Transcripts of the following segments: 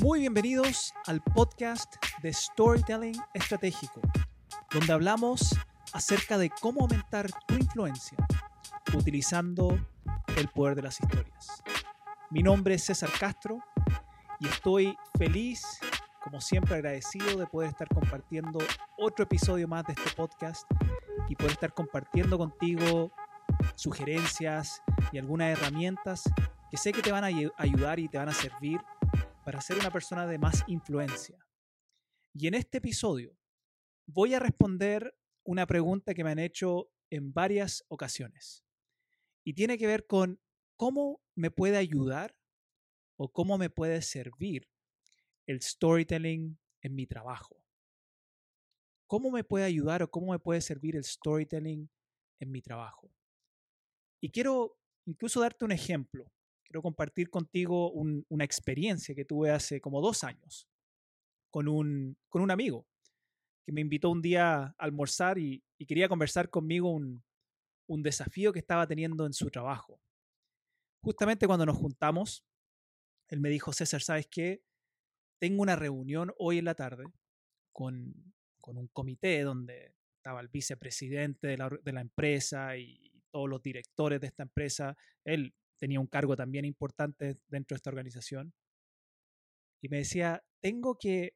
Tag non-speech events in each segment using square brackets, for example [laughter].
Muy bienvenidos al podcast de Storytelling Estratégico, donde hablamos acerca de cómo aumentar tu influencia utilizando el poder de las historias. Mi nombre es César Castro y estoy feliz, como siempre agradecido de poder estar compartiendo otro episodio más de este podcast y poder estar compartiendo contigo sugerencias y algunas herramientas que sé que te van a ayudar y te van a servir para ser una persona de más influencia. Y en este episodio voy a responder una pregunta que me han hecho en varias ocasiones. Y tiene que ver con cómo me puede ayudar o cómo me puede servir el storytelling en mi trabajo. ¿Cómo me puede ayudar o cómo me puede servir el storytelling en mi trabajo? Y quiero incluso darte un ejemplo quiero compartir contigo una experiencia que tuve hace como dos años con un, con un amigo que me invitó un día a almorzar y, quería conversar conmigo un, un desafío que estaba teniendo en su trabajo. Justamente cuando nos juntamos, él me dijo, César, ¿sabes qué? Tengo una reunión hoy en la tarde con, con un comité donde estaba el vicepresidente de la, de la, empresa y todos los directores de esta empresa. Él tenía un cargo también importante dentro de esta organización. Y me decía, tengo que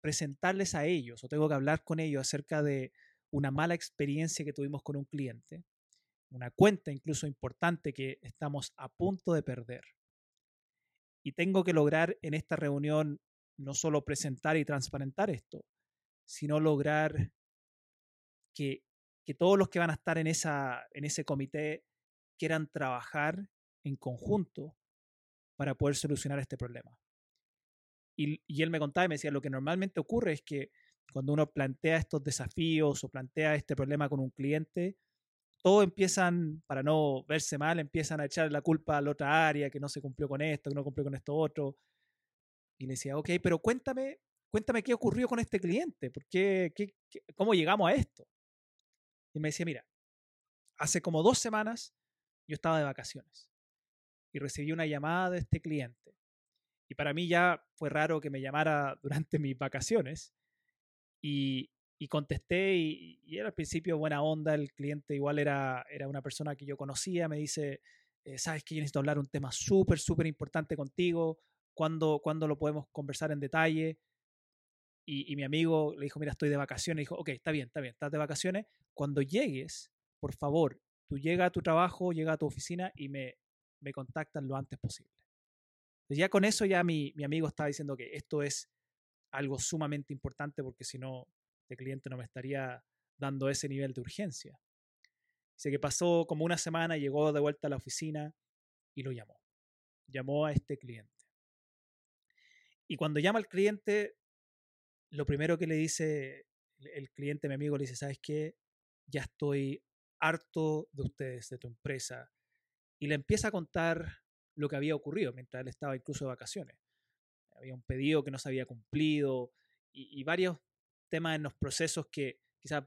presentarles a ellos o tengo que hablar con ellos acerca de una mala experiencia que tuvimos con un cliente, una cuenta incluso importante que estamos a punto de perder. Y tengo que lograr en esta reunión no solo presentar y transparentar esto, sino lograr que, que todos los que van a estar en, esa, en ese comité quieran trabajar en conjunto para poder solucionar este problema. Y, él me contaba y me decía, lo que normalmente ocurre es que cuando uno plantea estos desafíos o plantea este problema con un cliente, todos empiezan, para no verse mal, empiezan a echar la culpa a la otra área, que no se cumplió con esto, que no cumplió con esto otro. Y le decía, ok, pero cuéntame, cuéntame qué ocurrió con este cliente, ¿por qué, cómo llegamos a esto. Y me decía, mira, hace como dos semanas yo estaba de vacaciones y recibí una llamada de este cliente. Y para mí ya fue raro que me llamara [laughs] durante mis vacaciones. Y, contesté y, era al principio buena onda, el cliente igual era, era una persona que yo conocía, me dice, eh, sabes que yo necesito hablar un tema súper, súper importante contigo, ¿Cuándo, ¿cuándo, lo podemos conversar en detalle? Y, y, mi amigo le dijo, mira, estoy de vacaciones, dijo, ok, está bien, está bien, estás de vacaciones, cuando llegues, por favor, tú llega a tu trabajo, llega a tu oficina y me, me contactan lo antes posible. ya con eso ya mi, mi amigo estaba diciendo que esto es algo sumamente importante porque si no, el cliente no me estaría dando ese nivel de urgencia. Dice que pasó como una semana, llegó de vuelta a la oficina y lo llamó. Llamó a este cliente. Y cuando llama al cliente, lo primero que le dice el cliente, mi amigo, le dice, ¿sabes qué? Ya estoy harto de ustedes, de tu empresa y le empieza a contar lo que había ocurrido mientras él estaba incluso de vacaciones. Había un pedido que no se había cumplido y, varios temas en los procesos que quizás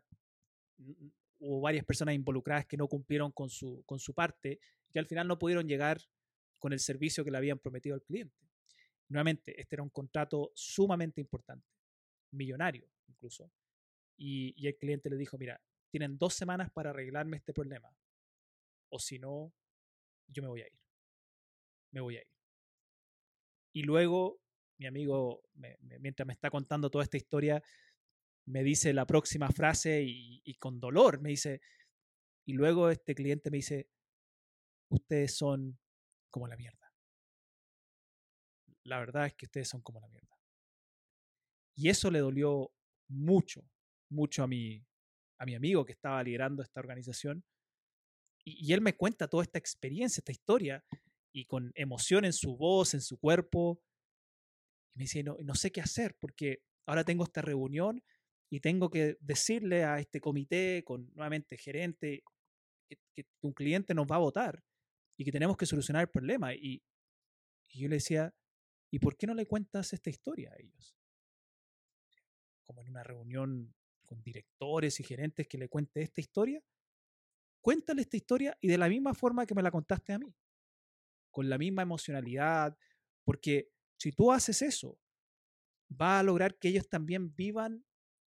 hubo varias personas involucradas que no cumplieron con su, con su parte y que al final no pudieron llegar con el servicio que le habían prometido al cliente. Nuevamente, este era un contrato sumamente importante, millonario incluso. Y, y el cliente le dijo, mira, tienen dos semanas para arreglarme este problema. O si no, yo me voy a ir. Me voy a ir. Y luego mi amigo, mientras me está contando toda esta historia, me dice la próxima frase y, y, con dolor me dice, y luego este cliente me dice, ustedes son como la mierda. La verdad es que ustedes son como la mierda. Y eso le dolió mucho, mucho a mi, a mi amigo que estaba liderando esta organización, y, él me cuenta toda esta experiencia, esta historia, y con emoción en su voz, en su cuerpo. Y me dice, no, no sé qué hacer, porque ahora tengo esta reunión y tengo que decirle a este comité, con nuevamente gerente, que, que un cliente nos va a votar y que tenemos que solucionar el problema. Y, y yo le decía, ¿y por qué no le cuentas esta historia a ellos? Como en una reunión con directores y gerentes que le cuente esta historia cuéntale esta historia y de la misma forma que me la contaste a mí, con la misma emocionalidad, porque si tú haces eso, va a lograr que ellos también vivan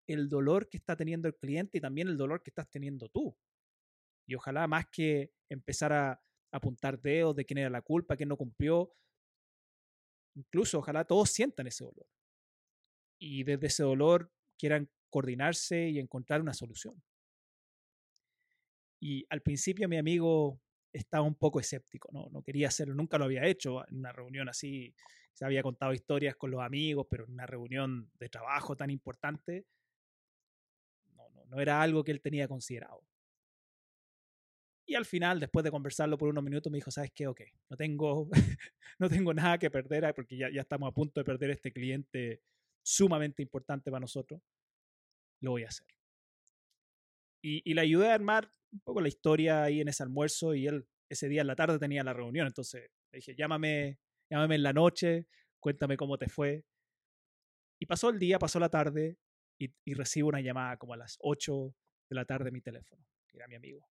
el dolor que está teniendo el cliente y también el dolor que estás teniendo tú. Y ojalá más que empezar a apuntar dedos de quién era la culpa, quién no cumplió, incluso ojalá todos sientan ese dolor. Y desde ese dolor quieran coordinarse y encontrar una solución. Y al principio mi amigo estaba un poco escéptico, ¿no? no quería hacerlo, nunca lo había hecho en una reunión así, se había contado historias con los amigos, pero en una reunión de trabajo tan importante, no, no, no era algo que él tenía considerado. Y al final, después de conversarlo por unos minutos, me dijo, ¿sabes qué? Ok, no tengo, [laughs] no tengo nada que perder ah, porque ya, ya estamos a punto de perder este cliente sumamente importante para nosotros. Lo voy a hacer. Y, y le ayudé a armar un poco la historia ahí en ese almuerzo y él ese día en la tarde tenía la reunión, entonces le dije, llámame, llámame en la noche, cuéntame cómo te fue. Y pasó el día, pasó la tarde y, y recibo una llamada como a las 8 de la tarde en mi teléfono, que era mi amigo.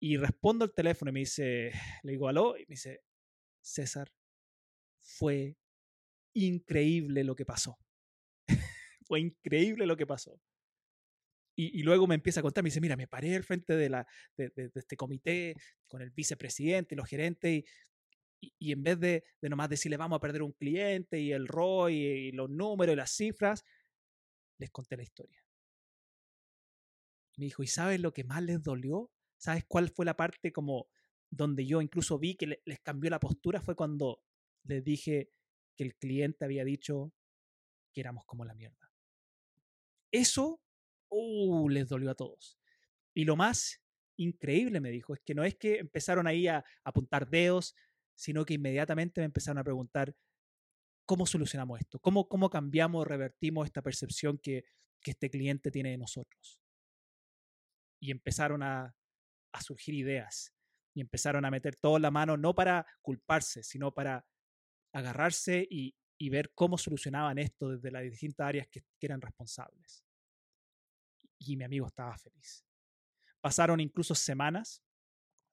Y respondo al teléfono y me dice, le digo, aló, y me dice, César, fue increíble lo que pasó. [laughs] fue increíble lo que pasó. Y, luego me empieza a contar, me dice, mira, me paré al frente de, la, de, este comité con el vicepresidente y los gerentes y, y, en vez de, de, nomás decirle vamos a perder un cliente y el ROI y los números y las cifras, les conté la historia. Me dijo, ¿y sabes lo que más les dolió? ¿Sabes cuál fue la parte como donde yo incluso vi que les cambió la postura? Fue cuando les dije que el cliente había dicho que éramos como la mierda. Eso uh, les dolió a todos. Y lo más increíble, me dijo, es que no es que empezaron ahí a, apuntar dedos, sino que inmediatamente me empezaron a preguntar, ¿cómo solucionamos esto? ¿Cómo, cómo cambiamos, revertimos esta percepción que, que este cliente tiene de nosotros? Y empezaron a, a surgir ideas y empezaron a meter todo en la mano, no para culparse, sino para agarrarse y, y ver cómo solucionaban esto desde las distintas áreas que eran responsables y mi amigo estaba feliz. Pasaron incluso semanas,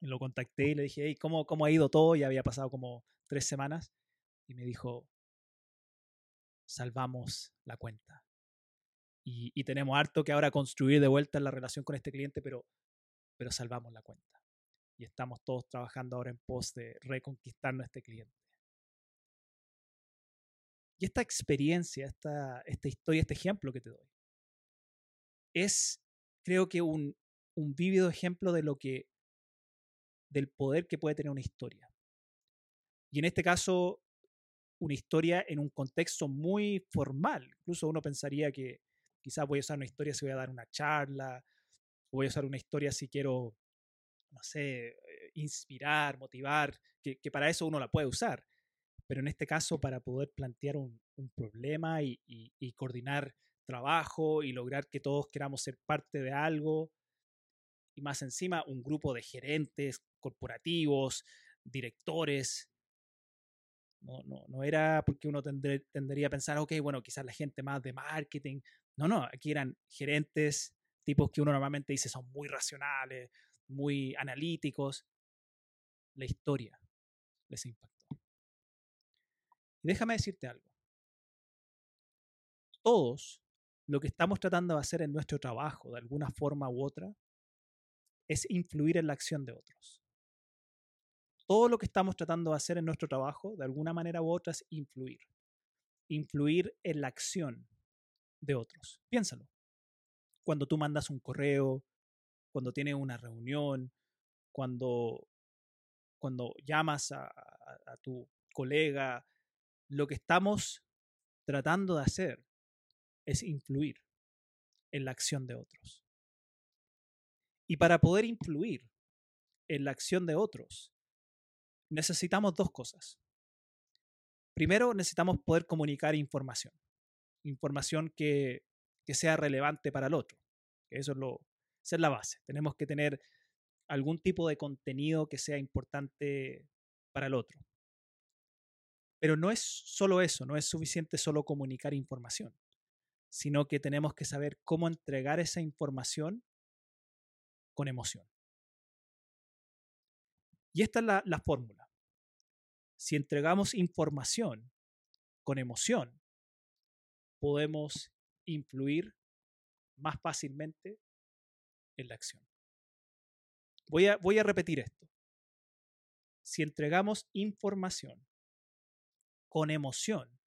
y lo contacté y le dije, ¿cómo, ¿cómo ha ido todo? Ya había pasado como tres semanas. Y me dijo, salvamos la cuenta. Y, y, tenemos harto que ahora construir de vuelta la relación con este cliente, pero, pero salvamos la cuenta. Y estamos todos trabajando ahora en pos de reconquistar a este cliente. Y esta experiencia, esta, esta historia, este ejemplo que te doy, es, creo que, un, un vívido ejemplo de lo que, del poder que puede tener una historia. Y en este caso, una historia en un contexto muy formal. Incluso uno pensaría que quizás voy a usar una historia si voy a dar una charla, voy a usar una historia si quiero, no sé, eh, inspirar, motivar, que, que para eso uno la puede usar. Pero en este caso, para poder plantear un, un problema y, y coordinar trabajo y lograr que todos queramos ser parte de algo. Y más encima, un grupo de gerentes corporativos, directores. No, no, no era porque uno tendría a pensar, ok, bueno, quizás la gente más de marketing. No, no, aquí eran gerentes, tipos que uno normalmente dice son muy racionales, muy analíticos. La historia les impactó. Y déjame decirte algo. Todos lo que estamos tratando de hacer en nuestro trabajo, de alguna forma u otra, es influir en la acción de otros. Todo lo que estamos tratando de hacer en nuestro trabajo, de alguna manera u otra, es influir. Influir en la acción de otros. Piénsalo. Cuando tú mandas un correo, cuando tienes una reunión, cuando, cuando llamas a, a tu colega, lo que estamos tratando de hacer es influir en la acción de otros. Y para poder influir en la acción de otros, necesitamos dos cosas. Primero, necesitamos poder comunicar información, información que, que sea relevante para el otro. Eso es, lo, esa es la base. Tenemos que tener algún tipo de contenido que sea importante para el otro. Pero no es solo eso, no es suficiente solo comunicar información sino que tenemos que saber cómo entregar esa información con emoción. Y esta es la, fórmula. Si entregamos información con emoción, podemos influir más fácilmente en la acción. Voy a, voy a repetir esto. Si entregamos información con emoción,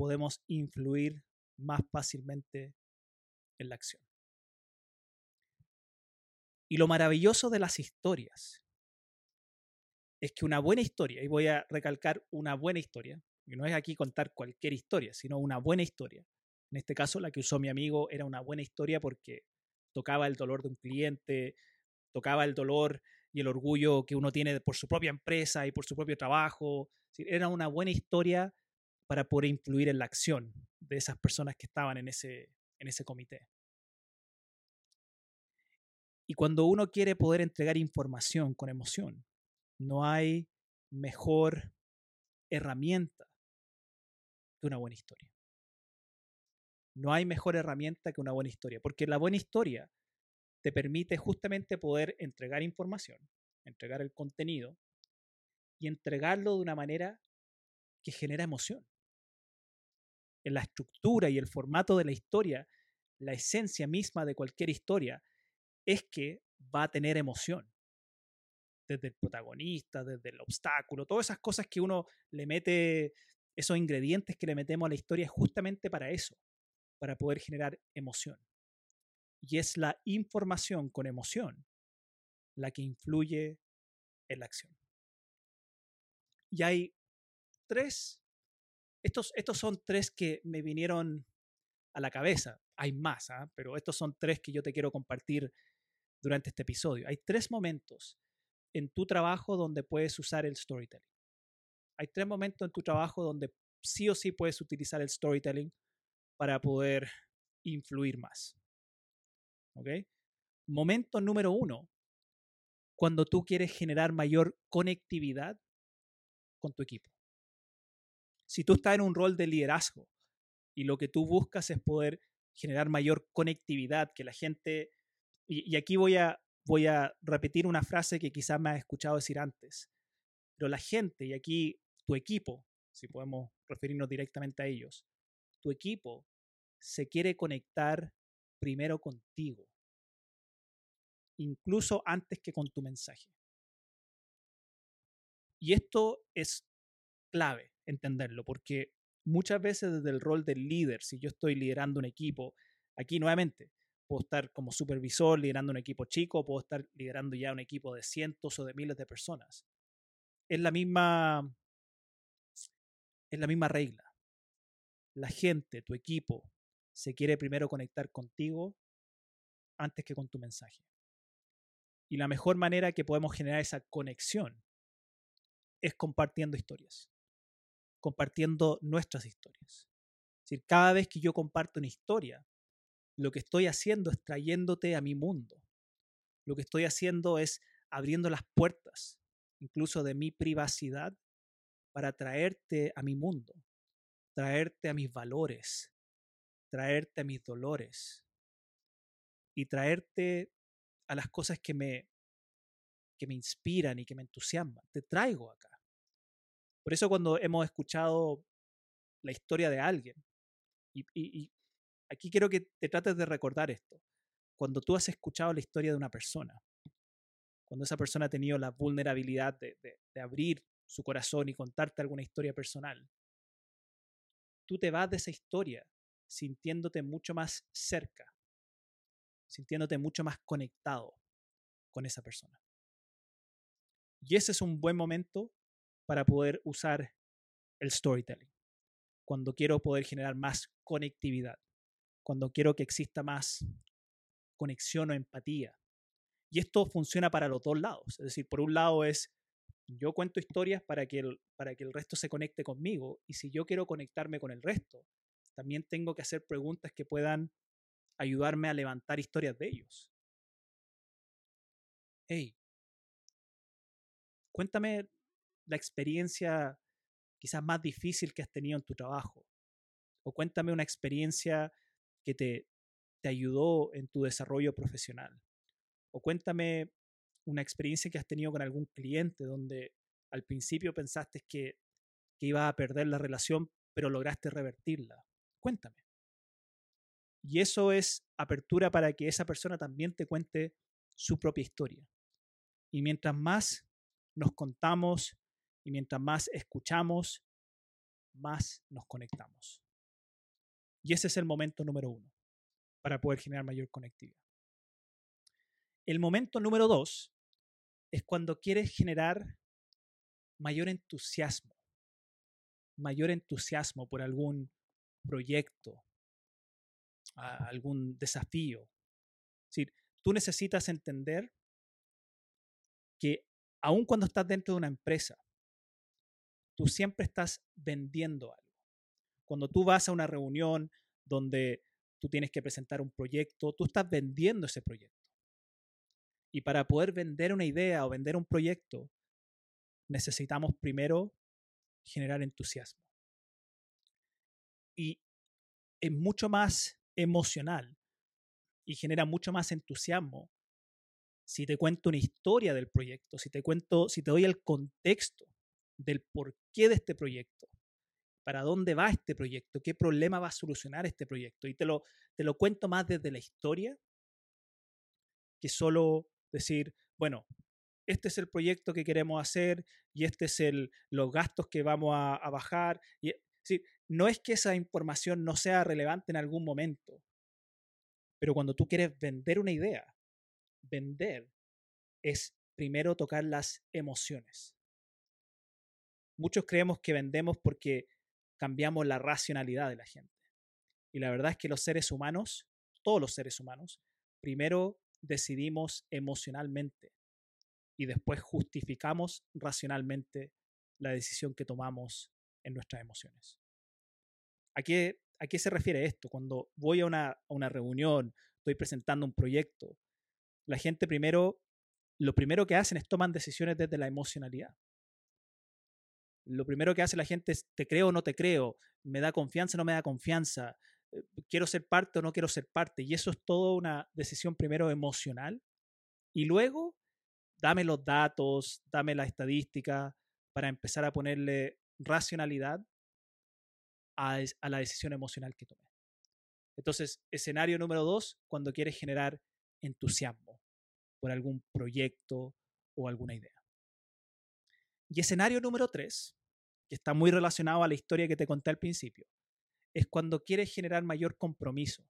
podemos influir más fácilmente en la acción. Y lo maravilloso de las historias es que una buena historia, y voy a recalcar una buena historia, y no es aquí contar cualquier historia, sino una buena historia. En este caso, la que usó mi amigo era una buena historia porque tocaba el dolor de un cliente, tocaba el dolor y el orgullo que uno tiene por su propia empresa y por su propio trabajo. Era una buena historia para poder influir en la acción de esas personas que estaban en ese, en ese comité. Y cuando uno quiere poder entregar información con emoción, no hay mejor herramienta que una buena historia. No hay mejor herramienta que una buena historia, porque la buena historia te permite justamente poder entregar información, entregar el contenido y entregarlo de una manera que genera emoción. En la estructura y el formato de la historia, la esencia misma de cualquier historia es que va a tener emoción. Desde el protagonista, desde el obstáculo, todas esas cosas que uno le mete, esos ingredientes que le metemos a la historia es justamente para eso, para poder generar emoción. Y es la información con emoción la que influye en la acción. Y hay tres, estos, estos son tres que me vinieron a la cabeza. Hay más, ¿ah? pero estos son tres que yo te quiero compartir durante este episodio. Hay tres momentos en tu trabajo donde puedes usar el storytelling. Hay tres momentos en tu trabajo donde sí o sí puedes utilizar el storytelling para poder influir más. ¿Ok? Momento número uno, cuando tú quieres generar mayor conectividad con tu equipo. Si tú estás en un rol de liderazgo y lo que tú buscas es poder generar mayor conectividad, que la gente y, aquí voy a, voy a repetir una frase que quizás me has escuchado decir antes, pero la gente, y aquí tu equipo, si podemos referirnos directamente a ellos, tu equipo se quiere conectar primero contigo, incluso antes que con tu mensaje. Y esto es clave entenderlo, porque muchas veces desde el rol del líder, si yo estoy liderando un equipo, aquí nuevamente, puedo estar como supervisor liderando un equipo chico, puedo estar liderando ya un equipo de cientos o de miles de personas. Es la misma, es la misma regla. La gente, tu equipo, se quiere primero conectar contigo antes que con tu mensaje. Y la mejor manera que podemos generar esa conexión es compartiendo historias, compartiendo nuestras historias. Es decir, cada vez que yo comparto una historia, lo que estoy haciendo es trayéndote a mi mundo. Lo que estoy haciendo es abriendo las puertas, incluso de mi privacidad, para traerte a mi mundo, traerte a mis valores, traerte a mis dolores y traerte a las cosas que me, que me inspiran y que me entusiasman. Te traigo acá. Por eso cuando hemos escuchado la historia de alguien, y, aquí quiero que te trates de recordar esto. Cuando tú has escuchado la historia de una persona, cuando esa persona ha tenido la vulnerabilidad de, abrir su corazón y contarte alguna historia personal, tú te vas de esa historia sintiéndote mucho más cerca, sintiéndote mucho más conectado con esa persona. Y ese es un buen momento para poder usar el storytelling, cuando quiero poder generar más conectividad cuando quiero que exista más conexión o empatía. Y esto funciona para los dos lados. Es decir, por un lado es, yo cuento historias para que, el, para que el resto se conecte conmigo. Y si yo quiero conectarme con el resto, también tengo que hacer preguntas que puedan ayudarme a levantar historias de ellos. Hey, cuéntame la experiencia quizás más difícil que has tenido en tu trabajo. O cuéntame una experiencia que te, te ayudó en tu desarrollo profesional. O cuéntame una experiencia que has tenido con algún cliente donde al principio pensaste que, que iba a perder la relación, pero lograste revertirla. Cuéntame. Y eso es apertura para que esa persona también te cuente su propia historia. Y mientras más nos contamos y mientras más escuchamos, más nos conectamos. Y ese es el momento número uno para poder generar mayor conectividad. El momento número dos es cuando quieres generar mayor entusiasmo, mayor entusiasmo por algún proyecto, algún desafío. Es decir, tú necesitas entender que aun cuando estás dentro de una empresa, tú siempre estás vendiendo algo. Cuando tú vas a una reunión donde tú tienes que presentar un proyecto, tú estás vendiendo ese proyecto. Y para poder vender una idea o vender un proyecto, necesitamos primero generar entusiasmo. Y es mucho más emocional y genera mucho más entusiasmo si te cuento una historia del proyecto, si te cuento, si te doy el contexto del porqué de este proyecto, para dónde va este proyecto, qué problema va a solucionar este proyecto. Y te lo, te lo cuento más desde la historia que solo decir, bueno, este es el proyecto que queremos hacer y este es el, los gastos que vamos a, bajar. Y, no es que esa información no sea relevante en algún momento, pero cuando tú quieres vender una idea, vender es primero tocar las emociones. Muchos creemos que vendemos porque cambiamos la racionalidad de la gente. Y la verdad es que los seres humanos, todos los seres humanos, primero decidimos emocionalmente y después justificamos racionalmente la decisión que tomamos en nuestras emociones. ¿A qué, se refiere esto? Cuando voy a una, a una reunión, estoy presentando un proyecto, la gente primero, lo primero que hacen es toman decisiones desde la emocionalidad. Lo primero que hace la gente es, te creo o no te creo, me da confianza o no me da confianza, eh, quiero ser parte o no quiero ser parte. Y eso es toda una decisión primero emocional. Y luego dame los datos, dame la estadística para empezar a ponerle racionalidad a, la decisión emocional que tomé. Entonces, escenario número dos, cuando quieres generar entusiasmo por algún proyecto o alguna idea. Y escenario número tres, que está muy relacionado a la historia que te conté al principio, es cuando quieres generar mayor compromiso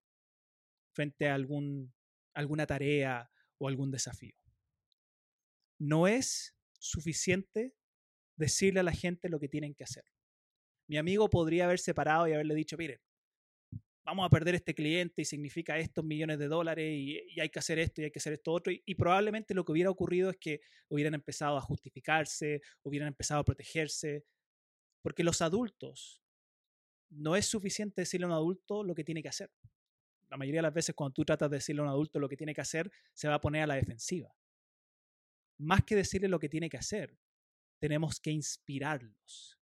frente a algún, alguna tarea o algún desafío no es suficiente decirle a la gente lo que tienen que hacer. Mi amigo podría haber separado y haberle dicho, mire, vamos a perder este cliente y significa estos millones de dólares y, hay que hacer esto y hay que hacer esto otro. y, probablemente lo que hubiera ocurrido es que hubieran empezado a justificarse, hubieran empezado a protegerse, porque los adultos, no es suficiente decirle a un adulto lo que tiene que hacer. La mayoría de las veces cuando tú tratas de decirle a un adulto lo que tiene que hacer, se va a poner a la defensiva más que decirle lo que tiene que hacer, tenemos que inspirarlos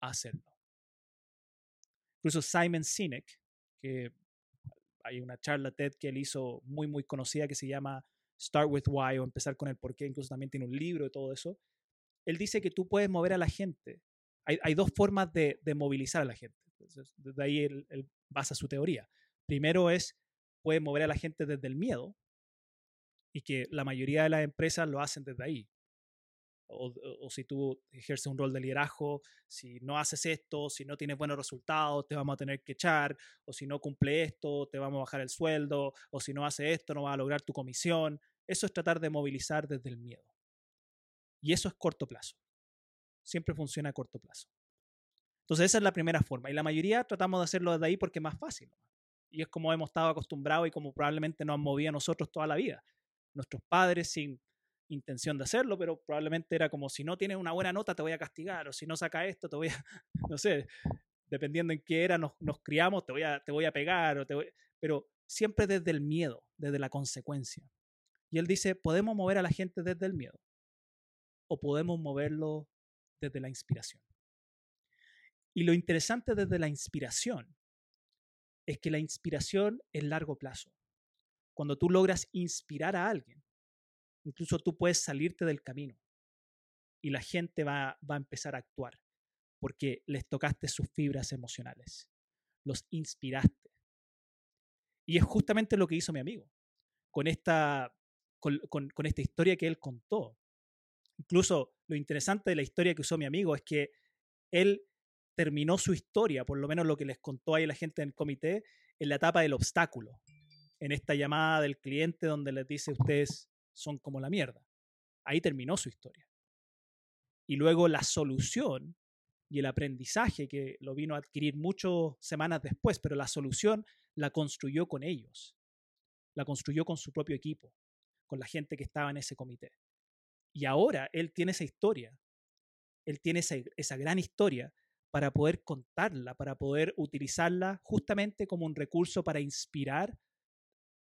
a hacerlo. Incluso Simon Sinek, que hay una charla TED que él hizo muy, muy conocida que se llama Start with Why o empezar con el por qué, incluso también tiene un libro y todo eso. Él dice que tú puedes mover a la gente. Hay, dos formas de, movilizar a la gente. desde ahí él, basa su teoría. Primero es, puedes mover a la gente desde el miedo, y que la mayoría de las empresas lo hacen desde ahí. O, si tú ejerces un rol de liderazgo, si no haces esto, si no tienes buenos resultados, te vamos a tener que echar, o si no cumple esto, te vamos a bajar el sueldo, o si no hace esto, no vas a lograr tu comisión. Eso es tratar de movilizar desde el miedo. Y eso es corto plazo. Siempre funciona a corto plazo. Entonces esa es la primera forma. Y la mayoría tratamos de hacerlo desde ahí porque es más fácil. Y es como hemos estado acostumbrados y como probablemente nos han movido a nosotros toda la vida nuestros padres sin intención de hacerlo, pero probablemente era como si no tienes una buena nota te voy a castigar o si no saca esto te voy a, [laughs] no sé, dependiendo en qué era nos, criamos te voy a, te voy a pegar, o te pero siempre desde el miedo, desde la consecuencia. Y él dice, podemos mover a la gente desde el miedo o podemos moverlo desde la inspiración. Y lo interesante desde la inspiración es que la inspiración es largo plazo cuando tú logras inspirar a alguien, incluso tú puedes salirte del camino y la gente va, va a empezar a actuar porque les tocaste sus fibras emocionales, los inspiraste. Y es justamente lo que hizo mi amigo con esta, con, con esta historia que él contó. Incluso lo interesante de la historia que usó mi amigo es que él terminó su historia, por lo menos lo que les contó ahí la gente en el comité, en la etapa del obstáculo, en esta llamada del cliente donde les dice ustedes son como la mierda. Ahí terminó su historia. Y luego la solución y el aprendizaje que lo vino a adquirir muchas semanas después, pero la solución la construyó con ellos, la construyó con su propio equipo, con la gente que estaba en ese comité. Y ahora él tiene esa historia, él tiene esa, esa gran historia para poder contarla, para poder utilizarla justamente como un recurso para inspirar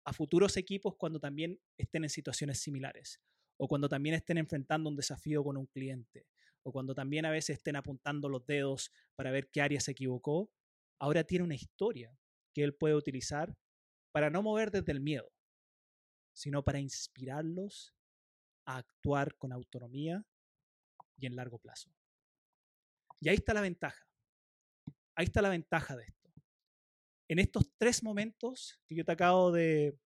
a futuros equipos cuando también estén en situaciones similares o cuando también estén enfrentando un desafío con un cliente o cuando también a veces estén apuntando los dedos para ver qué área se equivocó, ahora tiene una historia que él puede utilizar para no mover desde el miedo, sino para inspirarlos a actuar con autonomía y en largo plazo. Y ahí está la ventaja. Ahí está la ventaja de esto. En estos tres momentos que yo te acabo de,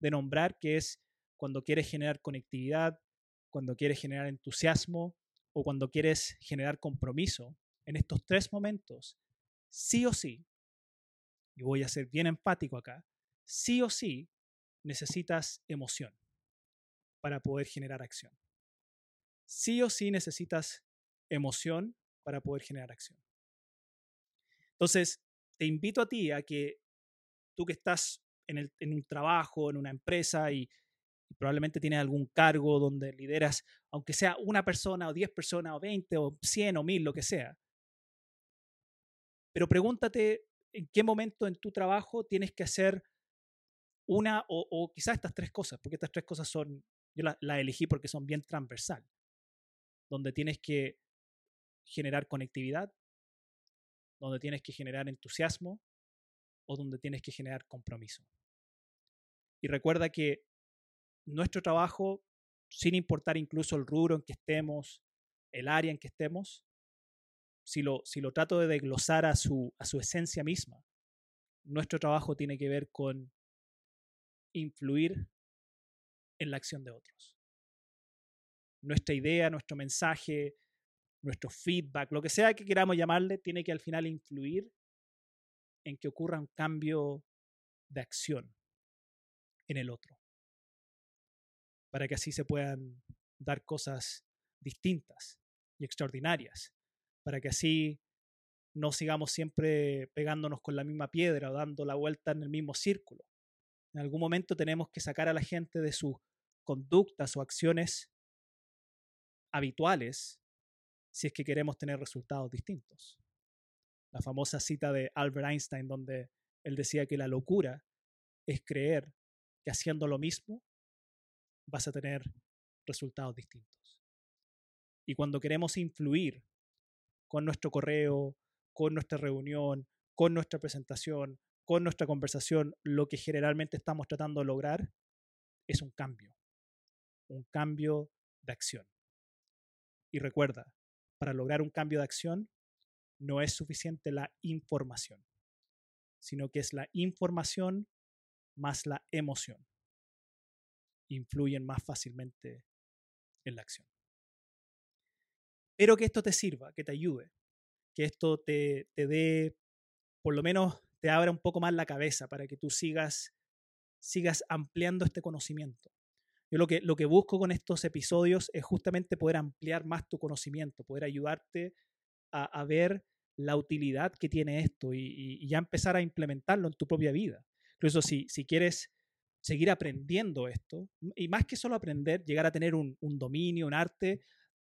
nombrar, que es cuando quieres generar conectividad, cuando quieres generar entusiasmo o cuando quieres generar compromiso, en estos tres momentos, sí o sí, y voy a ser bien empático acá, sí o sí necesitas emoción para poder generar acción. Sí o sí necesitas emoción para poder generar acción. Entonces, te invito a ti a que tú que estás en, un trabajo, en una empresa y, probablemente tienes algún cargo donde lideras, aunque sea una persona o diez personas o veinte o cien o mil, lo que sea. Pero pregúntate en qué momento en tu trabajo tienes que hacer una o, quizás estas tres cosas, porque estas tres cosas son, yo las la elegí porque son bien transversal, donde tienes que generar conectividad, donde tienes que generar entusiasmo o donde tienes que generar compromiso. Y recuerda que nuestro trabajo, sin importar incluso el rubro en que estemos, el área en que estemos, si lo, si lo trato de desglosar a su, a su esencia misma, nuestro trabajo tiene que ver con influir en la acción de otros. Nuestra idea, nuestro mensaje, nuestro feedback, lo que sea que queramos llamarle, tiene que al final influir en que ocurra un cambio de acción en el otro. Para que así se puedan dar cosas distintas y extraordinarias. Para que así no sigamos siempre pegándonos con la misma piedra o dando la vuelta en el mismo círculo. En algún momento tenemos que sacar a la gente de sus conductas o acciones habituales si es que queremos tener resultados distintos. La famosa cita de Albert Einstein donde él decía que la locura es creer que haciendo lo mismo vas a tener resultados distintos. Y cuando queremos influir con nuestro correo, con nuestra reunión, con nuestra presentación, con nuestra conversación, lo que generalmente estamos tratando de lograr es un cambio, un cambio de acción. Y recuerda, para lograr un cambio de acción, no es suficiente la información, sino que es la información más la emoción. Influyen más fácilmente en la acción. Pero que esto te sirva, que te ayude, que esto te, te dé, por lo menos te abra un poco más la cabeza para que tú sigas, sigas ampliando este conocimiento. Yo lo que, lo que busco con estos episodios es justamente poder ampliar más tu conocimiento, poder ayudarte a, ver la utilidad que tiene esto y, ya empezar a implementarlo en tu propia vida. Incluso si, si quieres seguir aprendiendo esto, y más que solo aprender, llegar a tener un, dominio, un arte,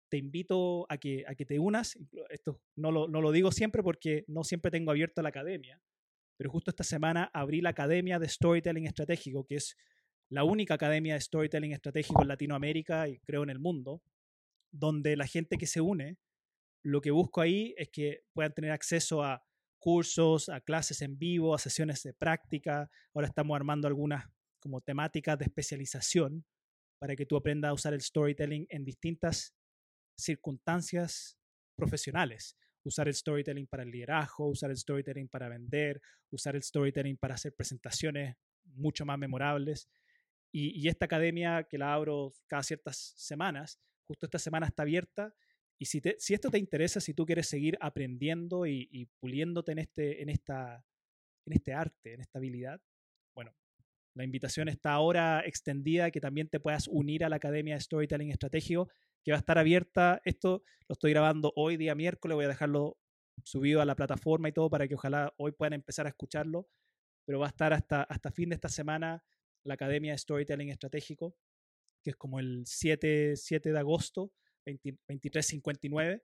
te invito a que, a que te unas. Esto no lo, no lo digo siempre porque no siempre tengo abierta la academia, pero justo esta semana abrí la Academia de Storytelling Estratégico, que es la única academia de storytelling estratégico en Latinoamérica y creo en el mundo, donde la gente que se une, lo que busco ahí es que puedan tener acceso a cursos, a clases en vivo, a sesiones de práctica. Ahora estamos armando algunas como temáticas de especialización para que tú aprendas a usar el storytelling en distintas circunstancias profesionales. Usar el storytelling para el liderazgo, usar el storytelling para vender, usar el storytelling para hacer presentaciones mucho más memorables. Y, esta academia que la abro cada ciertas semanas, justo esta semana está abierta. Y si, esto te interesa, si tú quieres seguir aprendiendo y, y puliéndote en este, en, esta, en este arte, en esta habilidad, bueno, la invitación está ahora extendida, que también te puedas unir a la Academia de Storytelling Estratégico, que va a estar abierta. Esto lo estoy grabando hoy, día miércoles, voy a dejarlo subido a la plataforma y todo para que ojalá hoy puedan empezar a escucharlo, pero va a estar hasta, hasta fin de esta semana la Academia de Storytelling Estratégico, que es como el 7, 7 de agosto, 2359.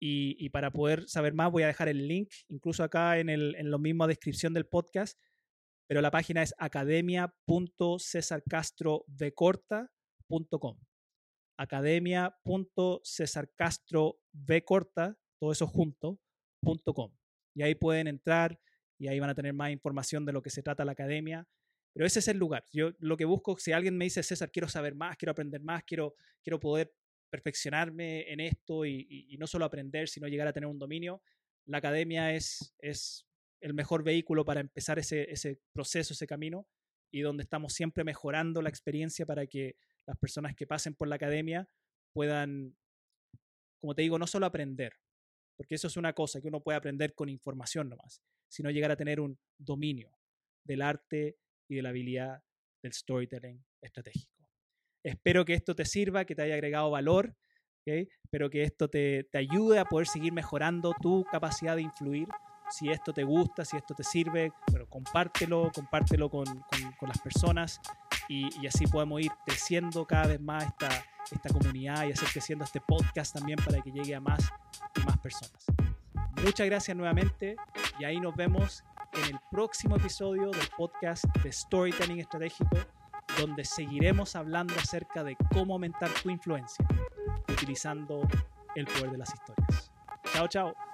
Y, y, para poder saber más voy a dejar el link, incluso acá en, el, en la misma descripción del podcast, pero la página es academia.cesarcastrovcorta.com. Academia.cesarcastrovcorta, todo eso junto, .com. Y ahí pueden entrar y ahí van a tener más información de lo que se trata la academia. Pero ese es el lugar. Yo lo que busco, si alguien me dice, César, quiero saber más, quiero aprender más, quiero, quiero poder perfeccionarme en esto y, y, no solo aprender, sino llegar a tener un dominio, la academia es, es el mejor vehículo para empezar ese, ese proceso, ese camino, y donde estamos siempre mejorando la experiencia para que las personas que pasen por la academia puedan, como te digo, no solo aprender, porque eso es una cosa que uno puede aprender con información nomás, sino llegar a tener un dominio del arte y de la habilidad del storytelling estratégico. Espero que esto te sirva, que te haya agregado valor, ¿okay? espero que esto te, ayude a poder seguir mejorando tu capacidad de influir si esto te gusta, si esto te sirve, bueno, compártelo, compártelo con, con, las personas y, y, así podemos ir creciendo cada vez más esta, esta comunidad y hacer creciendo este podcast también para que llegue a más y más personas. Muchas gracias nuevamente y ahí nos vemos en el próximo episodio del podcast de Storytelling Estratégico, donde seguiremos hablando acerca de cómo aumentar tu influencia utilizando el poder de las historias. Chao, chao.